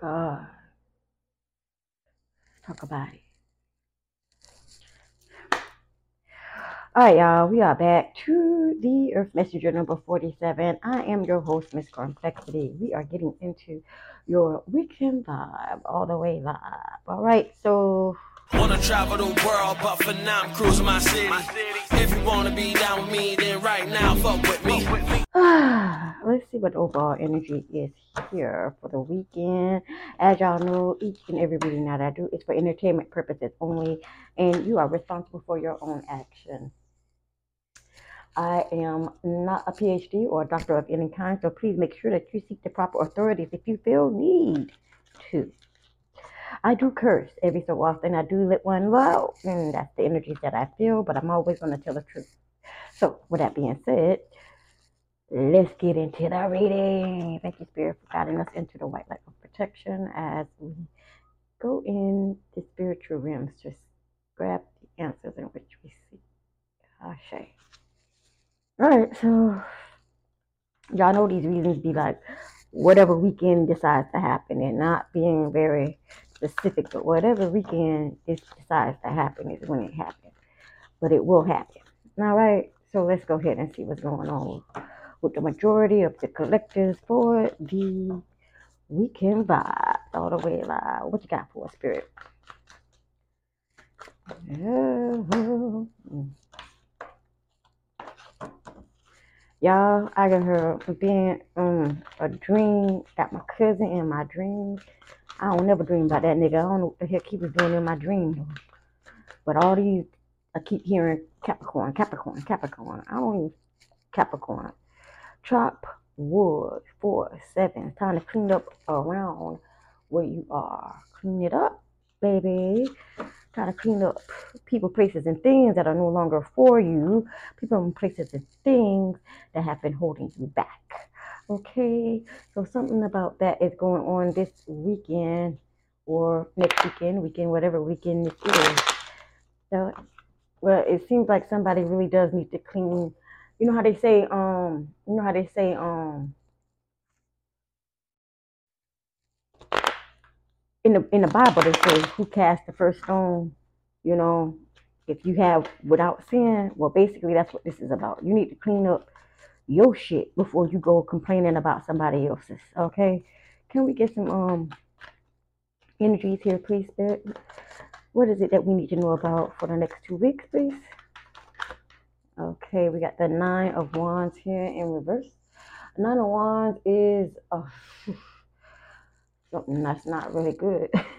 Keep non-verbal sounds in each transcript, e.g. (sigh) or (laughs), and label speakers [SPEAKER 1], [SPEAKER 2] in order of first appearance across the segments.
[SPEAKER 1] God, talk about it. All right, y'all, we are back to the Earth Messenger number 47. I am your host, Miss Karmplexity. We are getting into your weekend vibe, all the way live. All right, so
[SPEAKER 2] Wanna travel the world, but for now I'm cruising my city. If you wanna be down with me, then right now fuck with me. (sighs)
[SPEAKER 1] let's see what overall energy is here for the weekend. As y'all know, each and every reading that I do is for entertainment purposes only, and you are responsible for your own action. I am not a PhD or a doctor of any kind, so please make sure that you seek the proper authorities if you feel need to. I do curse every so often. I do let one low, and that's the energies that I feel, but I'm always going to tell the truth. So, with that being said, let's get into the reading. Thank you, Spirit, for guiding us into the white light of protection as we go in the spiritual realms. Just grab the answers in which we see. Ashe. All right, so y'all know these reasons be like whatever weekend decides to happen and not being very specific, but whatever weekend it decides to happen is when it happens. But it will happen. All right, so let's go ahead and see what's going on with the majority of the collectors for the weekend vibe all the way live. What you got for us, spirit? (laughs) Y'all, I got her being um a dream, got my cousin in my dreams. I don't never dream about that nigga. I don't know what the heck he was doing in my dream. But all these, I keep hearing Capricorn, Capricorn, Capricorn. I don't even Capricorn. Chop wood, four, seven. Time to clean up around where you are. Clean it up, baby. Time to clean up people, places, and things that are no longer for you. People places and things that have been holding you back. Okay, so something about that is going on this weekend or next weekend, weekend, whatever weekend this is. So, well, it seems like somebody really does need to clean. You know how they say, um, you know how they say, um, in the in the Bible they say, "Who cast the first stone?" You know, if you have without sin, well, basically that's what this is about. You need to clean up your shit before you go complaining about somebody else's. Okay? Can we get some um energies here, please, Spirit? What is it that we need to know about for the next two weeks, please? Okay, we got the Nine of Wands here in reverse. Nine of Wands is uh, (sighs) something that's not really good. (laughs)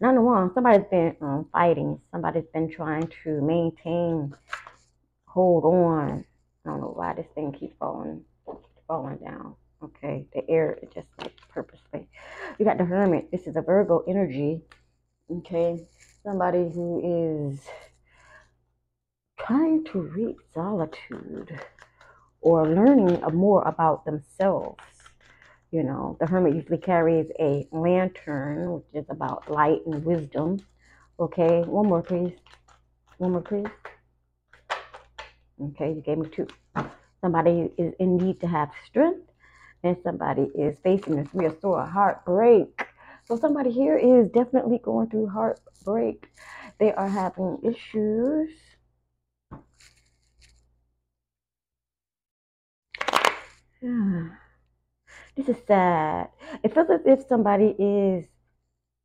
[SPEAKER 1] Nine of Wands, somebody's been um, fighting. Somebody's been trying to maintain, hold on. I don't know why this thing keeps falling, falling down. Okay, the air is just like purposely. You got the Hermit. This is a Virgo energy. Okay, somebody who is trying to reach solitude or learning more about themselves. You know, the hermit usually carries a lantern, which is about light and wisdom. Okay, one more, please. One more, please. Okay, you gave me two. Somebody is in need to have strength, and somebody is facing a of swords, heartbreak. So somebody here is definitely going through heartbreak. They are having issues. (sighs) This is sad. It feels as if somebody is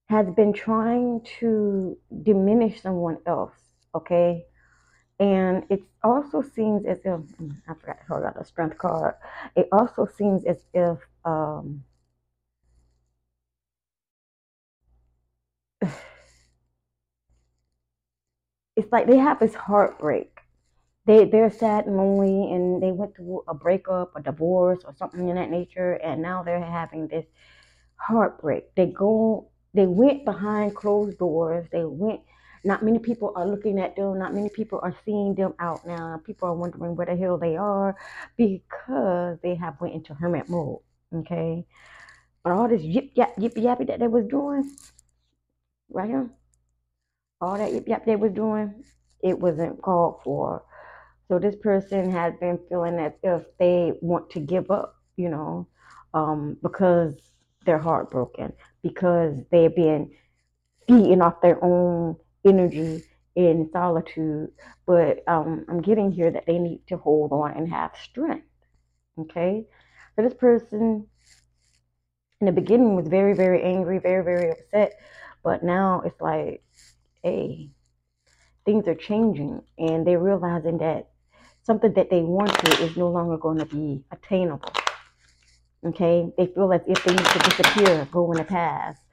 [SPEAKER 1] has been trying to diminish someone else. Okay, and it also seems as if I forgot to hold out a strength card. It also seems as if um, (sighs) it's like they have this heartbreak. They they're sad and lonely, and they went through a breakup, a divorce, or something in that nature, and now they're having this heartbreak. They go, they went behind closed doors. They went. Not many people are looking at them. Not many people are seeing them out now. People are wondering where the hell they are because they have went into hermit mode. Okay, but all this yip yap yip yappy that they was doing right here, all that yip yap they was doing, it wasn't called for. So this person has been feeling as if they want to give up, you know, um, because they're heartbroken because they've been feeding off their own energy in solitude. But um, I'm getting here that they need to hold on and have strength. Okay, so this person in the beginning was very, very angry, very, very upset, but now it's like, hey, things are changing, and they're realizing that something that they wanted is no longer going to be attainable. Okay, they feel as if they need to disappear, go in the past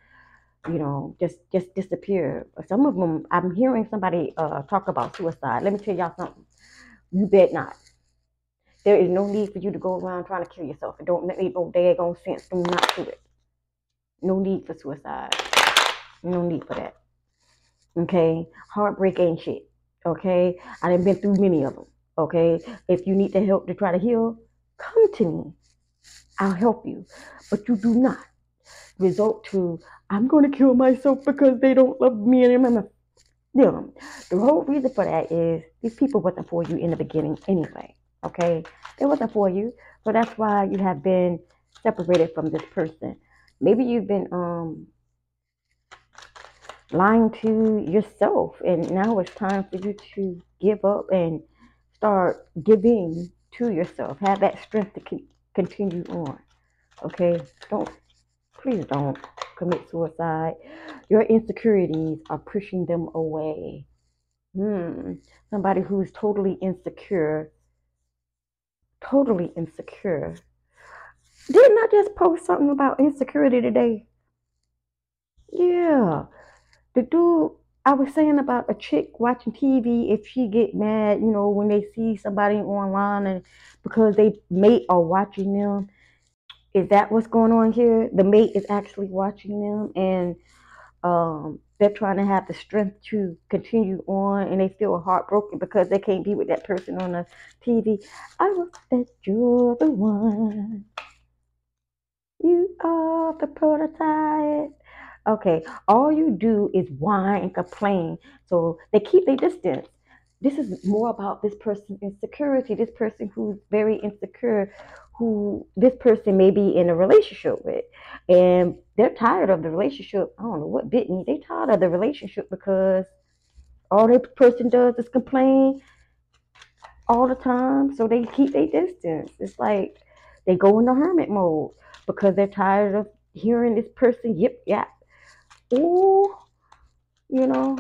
[SPEAKER 1] you know, just just disappear. Some of them, I'm hearing somebody uh, talk about suicide. Let me tell y'all something. You bet not. There is no need for you to go around trying to kill yourself. It don't make no daggone sense. Do not do it. No need for suicide. No need for that. Okay, heartbreak ain't shit. Okay, I done been through many of them. Okay, if you need the help to try to heal, come to me. I'll help you. But you do not resort to I'm going to kill myself because they don't love me anymore. Them. The whole reason for that is these people wasn't for you in the beginning anyway. Okay, they wasn't for you, so that's why you have been separated from this person. Maybe you've been um lying to yourself, and now it's time for you to give up and start giving to yourself. Have that strength to con- continue on. Okay, don't please don't commit suicide. Your insecurities are pushing them away. Hmm. Somebody who's totally insecure, totally insecure. Didn't I just post something about insecurity today? Yeah. The dude I was saying about a chick watching TV if she get mad, you know, when they see somebody online and because they mate are watching them is that what's going on here? The mate is actually watching them and um, they're trying to have the strength to continue on and they feel heartbroken because they can't be with that person on the TV. I will bet you're the one. You are the prototype. Okay, all you do is whine and complain. So they keep their distance. This is more about this person's insecurity, this person who's very insecure who this person may be in a relationship with. And they're tired of the relationship. I don't know what bit me. They tired of the relationship because all that person does is complain all the time. So they keep their distance. It's like they go into hermit mode because they're tired of hearing this person yip yap. Ooh, you know.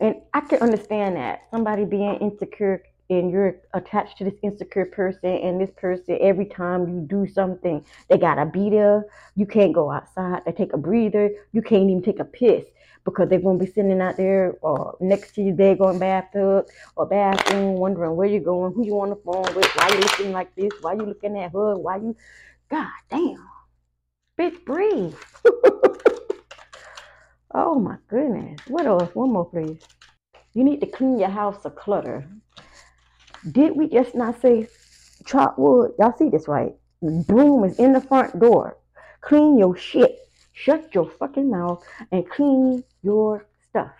[SPEAKER 1] And I can understand that. Somebody being insecure and you're attached to this insecure person and this person every time you do something they gotta be there. You can't go outside they take a breather. You can't even take a piss because they're gonna be sitting out there or next to you they're going bathtub or bathroom wondering where you're going who you on the phone with why you looking like this why you looking at her why you god damn. Bitch breathe. (laughs) Oh my goodness. What else? One more please. You need to clean your house of clutter did we just not say chop wood? Y'all see this right? Broom is in the front door. Clean your shit. Shut your fucking mouth and clean your stuff.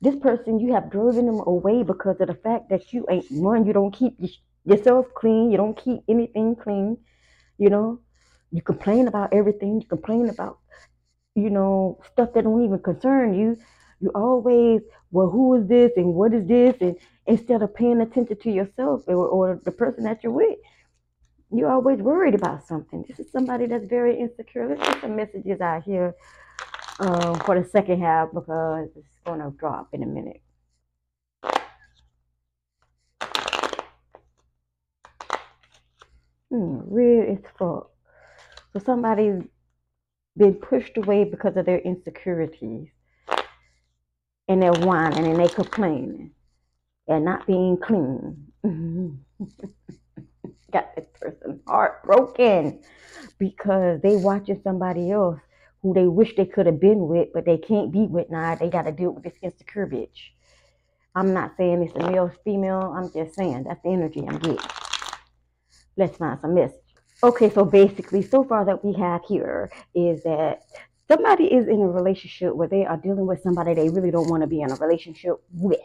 [SPEAKER 1] This person, you have driven them away because of the fact that you ain't one, you don't keep yourself clean, you don't keep anything clean, you know. You complain about everything, you complain about, you know, stuff that don't even concern you. You always, well, who is this and what is this? And instead of paying attention to yourself or, or the person that you're with, you're always worried about something. This is somebody that's very insecure. Let's get some messages out here um, for the second half because it's going to drop in a minute. Hmm, real as fuck. So somebody's been pushed away because of their insecurities and they're whining and they're complaining and not being clean. (laughs) Got this person heartbroken because they watching somebody else who they wish they could have been with, but they can't be with now. They got to deal with this insecure bitch. I'm not saying it's a male, female. I'm just saying that's the energy I'm getting. Let's find some message. Okay, so basically, so far that we have here is that somebody is in a relationship where they are dealing with somebody they really don't want to be in a relationship with.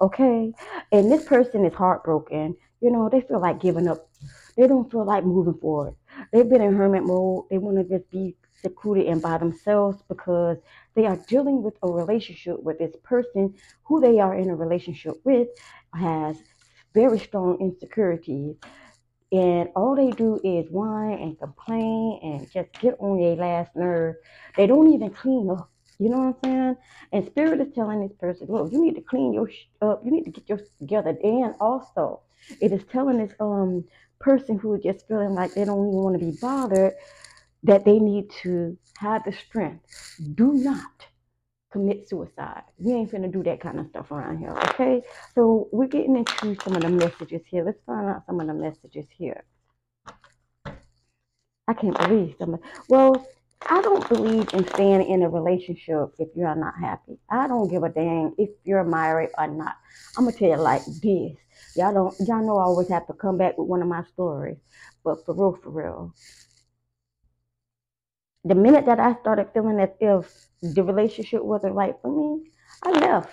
[SPEAKER 1] Okay, and this person is heartbroken. You know, they feel like giving up. They don't feel like moving forward. They've been in hermit mode. They want to just be secluded and by themselves because they are dealing with a relationship with this person who they are in a relationship with has very strong insecurities and all they do is whine and complain and just get on their last nerve. They don't even clean up. You know what I'm saying? And spirit is telling this person, look, you need to clean your sh- up. You need to get your together. And also, it is telling this um person who is just feeling like they don't even want to be bothered that they need to have the strength. Do not commit suicide. We ain't finna do that kind of stuff around here, okay? So we're getting into some of the messages here. Let's find out some of the messages here. I can't believe some. Well, I don't believe in staying in a relationship if you're not happy. I don't give a dang if you're married or not. I'm gonna tell you like this. Y'all don't. Y'all know I always have to come back with one of my stories, but for real, for real. The minute that I started feeling as if the relationship wasn't right for me, I left.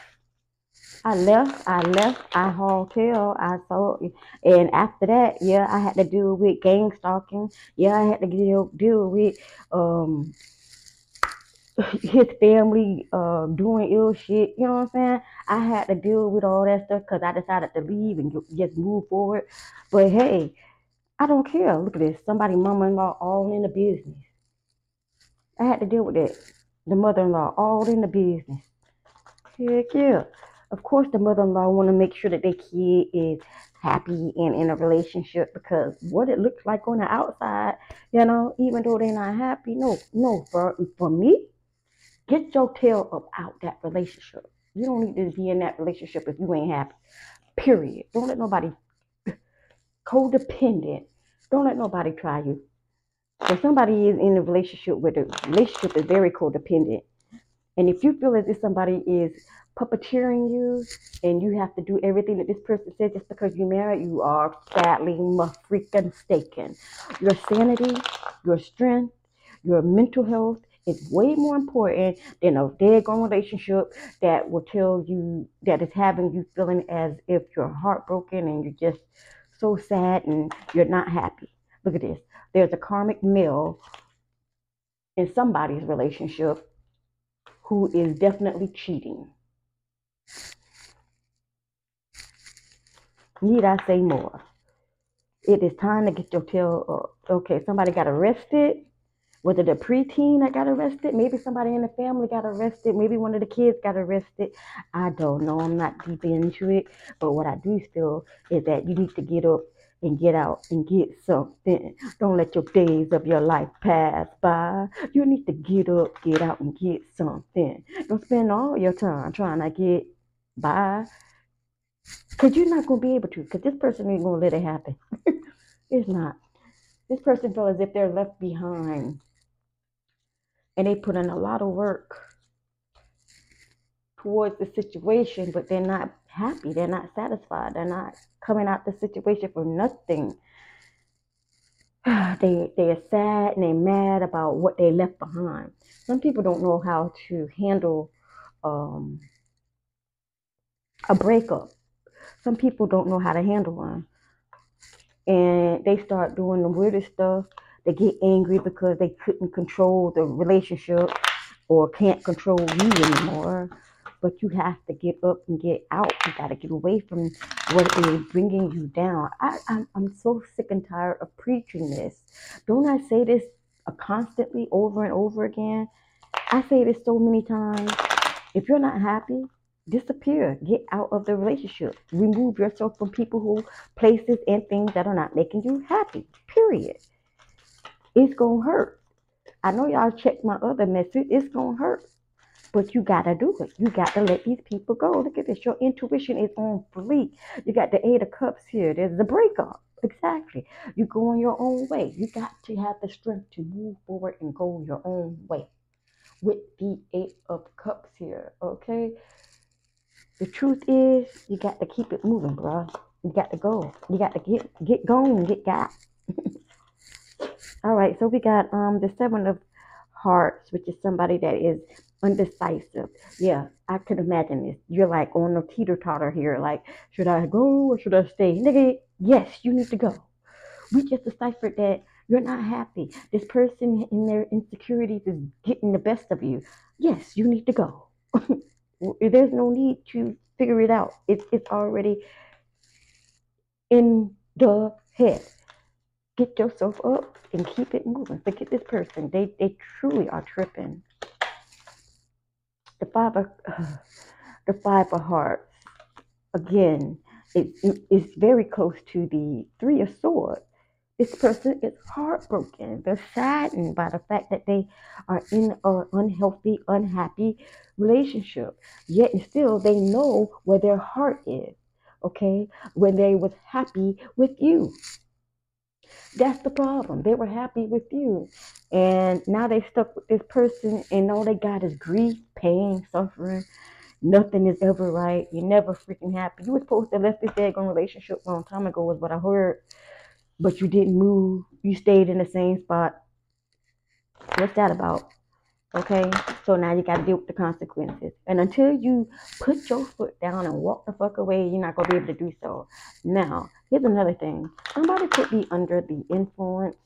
[SPEAKER 1] I left, I left, I tail, I saw, and after that, yeah, I had to deal with gang stalking. Yeah, I had to deal deal with um his family uh doing ill shit. You know what I'm saying? I had to deal with all that stuff because I decided to leave and ju- just move forward. But hey, I don't care. Look at this. Somebody mama-in-law all in the business. I had to deal with that. The mother-in-law all in the business. Heck yeah. Of course, the mother-in-law want to make sure that their kid is happy and in a relationship because what it looks like on the outside, you know, even though they're not happy, no, no. For for me, get your tail up out that relationship. You don't need to be in that relationship if you ain't happy. Period. Don't let nobody (laughs) codependent. Don't let nobody try you. If somebody is in a relationship where the relationship is very codependent, and if you feel as if somebody is puppeteering you and you have to do everything that this person says just because you're married, you are sadly freaking mistaken. Your sanity, your strength, your mental health is way more important than a daggone relationship that will tell you that is having you feeling as if you're heartbroken and you're just so sad and you're not happy. Look at this. There's a karmic male in somebody's relationship who is definitely cheating. Need I say more? It is time to get your tail up. Okay, somebody got arrested. Was it a preteen that got arrested? Maybe somebody in the family got arrested. Maybe one of the kids got arrested. I don't know. I'm not deep into it. But what I do feel is that you need to get up and get out and get something. Don't let your days of your life pass by. You need to get up, get out, and get something. Don't spend all your time trying to get by because you're not going to be able to because this person ain't going to let it happen. (laughs) It's not. This person feels as if they're left behind and they put in a lot of work towards the situation, but they're not happy. They're not satisfied. They're not coming out the situation for nothing. (sighs) They they're sad and they're mad about what they left behind. Some people don't know how to handle um, a breakup. Some people don't know how to handle one. and they start doing the weirdest stuff. They get angry because they couldn't control the relationship or can't control you anymore. But you have to get up and get out. You got to get away from what is bringing you down. I, I'm, I'm so sick and tired of preaching this. Don't I say this constantly over and over again? I say this so many times. If you're not happy, disappear. Get out of the relationship. Remove yourself from people who, places, and things that are not making you happy. Period. It's gonna hurt. I know y'all checked my other message. It's gonna hurt. But you gotta do it. You got to let these people go. Look at this. Your intuition is on fleek. You got the eight of cups here. There's the breakup. Exactly. You go on your own way. You got to have the strength to move forward and go your own way. With the eight of cups here. Okay. The truth is, you got to keep it moving, bro. You got to go. You got to get get going, get got. (laughs) All right, so we got um the seven of hearts, which is somebody that is undecisive. Yeah, I could imagine this. You're like on a teeter totter here, like, should I go or should I stay? Nigga, yes, you need to go. We just deciphered that You're not happy. This person in their insecurities is getting the best of you. Yes, you need to go. (laughs) There's no need to figure it out. It's it's already in the head. Get yourself up and keep it moving. Forget this person. They they truly are tripping. The five of (sighs) the five of hearts again. It is very close to the three of swords. This person is heartbroken. They're saddened by the fact that they are in an unhealthy, unhappy relationship. Yet still, they know where their heart is. Okay, when they was happy with you. That's the problem. They were happy with you. And now they stuck with this person and all they got is grief, pain, suffering. Nothing is ever right. You're never freaking happy. You were supposed to left this daggone relationship a long time ago, was what I heard. But you didn't move. You stayed in the same spot. What's that about? Okay, so now you got to deal with the consequences. And until you put your foot down and walk the fuck away, you're not going to be able to do so. Now, here's another thing somebody could be under the influence.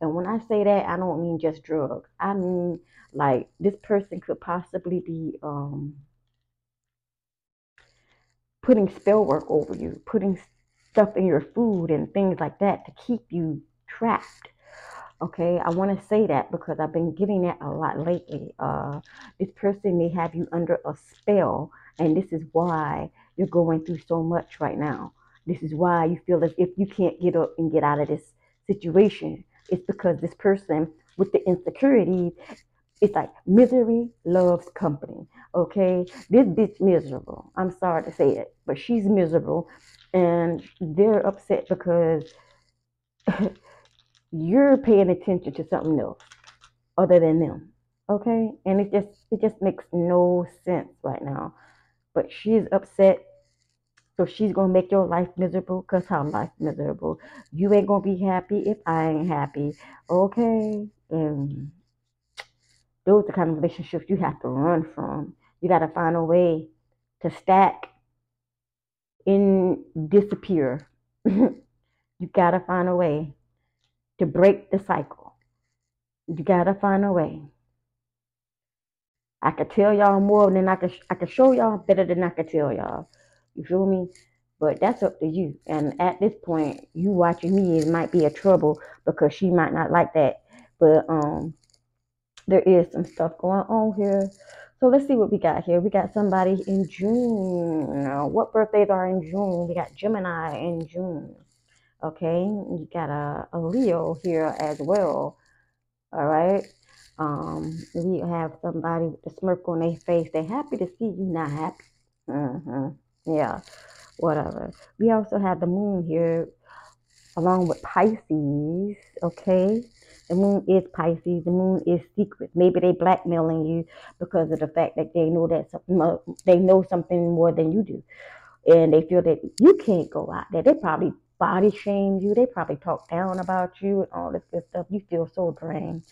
[SPEAKER 1] And when I say that, I don't mean just drugs. I mean, like, this person could possibly be um, putting spell work over you, putting stuff in your food and things like that to keep you trapped Okay, I want to say that because I've been getting that a lot lately. Uh, this person may have you under a spell, and this is why you're going through so much right now. This is why you feel as if you can't get up and get out of this situation. It's because this person with the insecurities, it's like misery loves company. Okay, this bitch miserable. I'm sorry to say it, but she's miserable, and they're upset because (laughs) you're paying attention to something else other than them. Okay? And it just it just makes no sense right now. But she's upset. So she's gonna make your life miserable because her life miserable. You ain't gonna be happy if I ain't happy. Okay? And those are the kind of relationships you have to run from. You gotta find a way to stack and disappear. (laughs) you gotta find a way to break the cycle. You gotta find a way. I could tell y'all more than I could. I could show y'all better than I could tell y'all. You feel me? But that's up to you. And at this point, you watching me it might be a trouble because she might not like that. But um, there is some stuff going on here. So let's see what we got here. We got somebody in June. What birthdays are in June? We got Gemini in June. Okay, you got a, a Leo here as well. All right. Um, we have somebody with a smirk on their face. They're happy to see you not happy. hmm Yeah, whatever. We also have the moon here along with Pisces. Okay. The moon is Pisces. The moon is secret. Maybe they blackmailing you because of the fact that they know that something, they know something more than you do and they feel that you can't go out there. They probably body shame you. They probably talk down about you and all this good stuff. You feel so drained.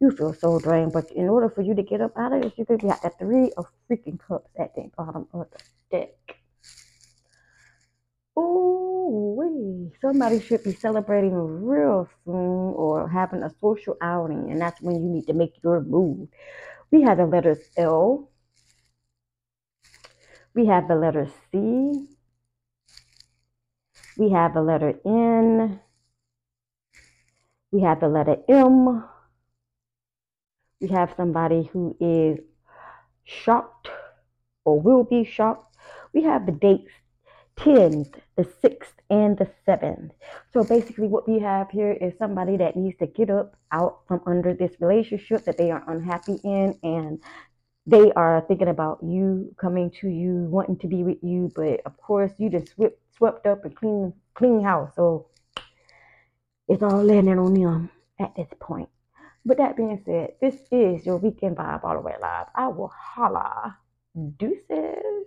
[SPEAKER 1] You feel so drained. But in order for you to get up out of this, you could got the three of freaking cups at the bottom of the deck. Ooh. Somebody should be celebrating real soon or having a social outing, and that's when you need to make your move. We have the letters L. We have the letter C. We have the letter N. We have the letter M. We have somebody who is shocked or will be shocked. We have the dates 10th, the 6th, and the 7th. So basically, what we have here is somebody that needs to get up out from under this relationship that they are unhappy in and they are thinking about you coming to you, wanting to be with you, but of course you just swept swept up and clean clean house. So it's all landing on them at this point. But that being said, this is your weekend vibe all the way live. I will holla. Deuces.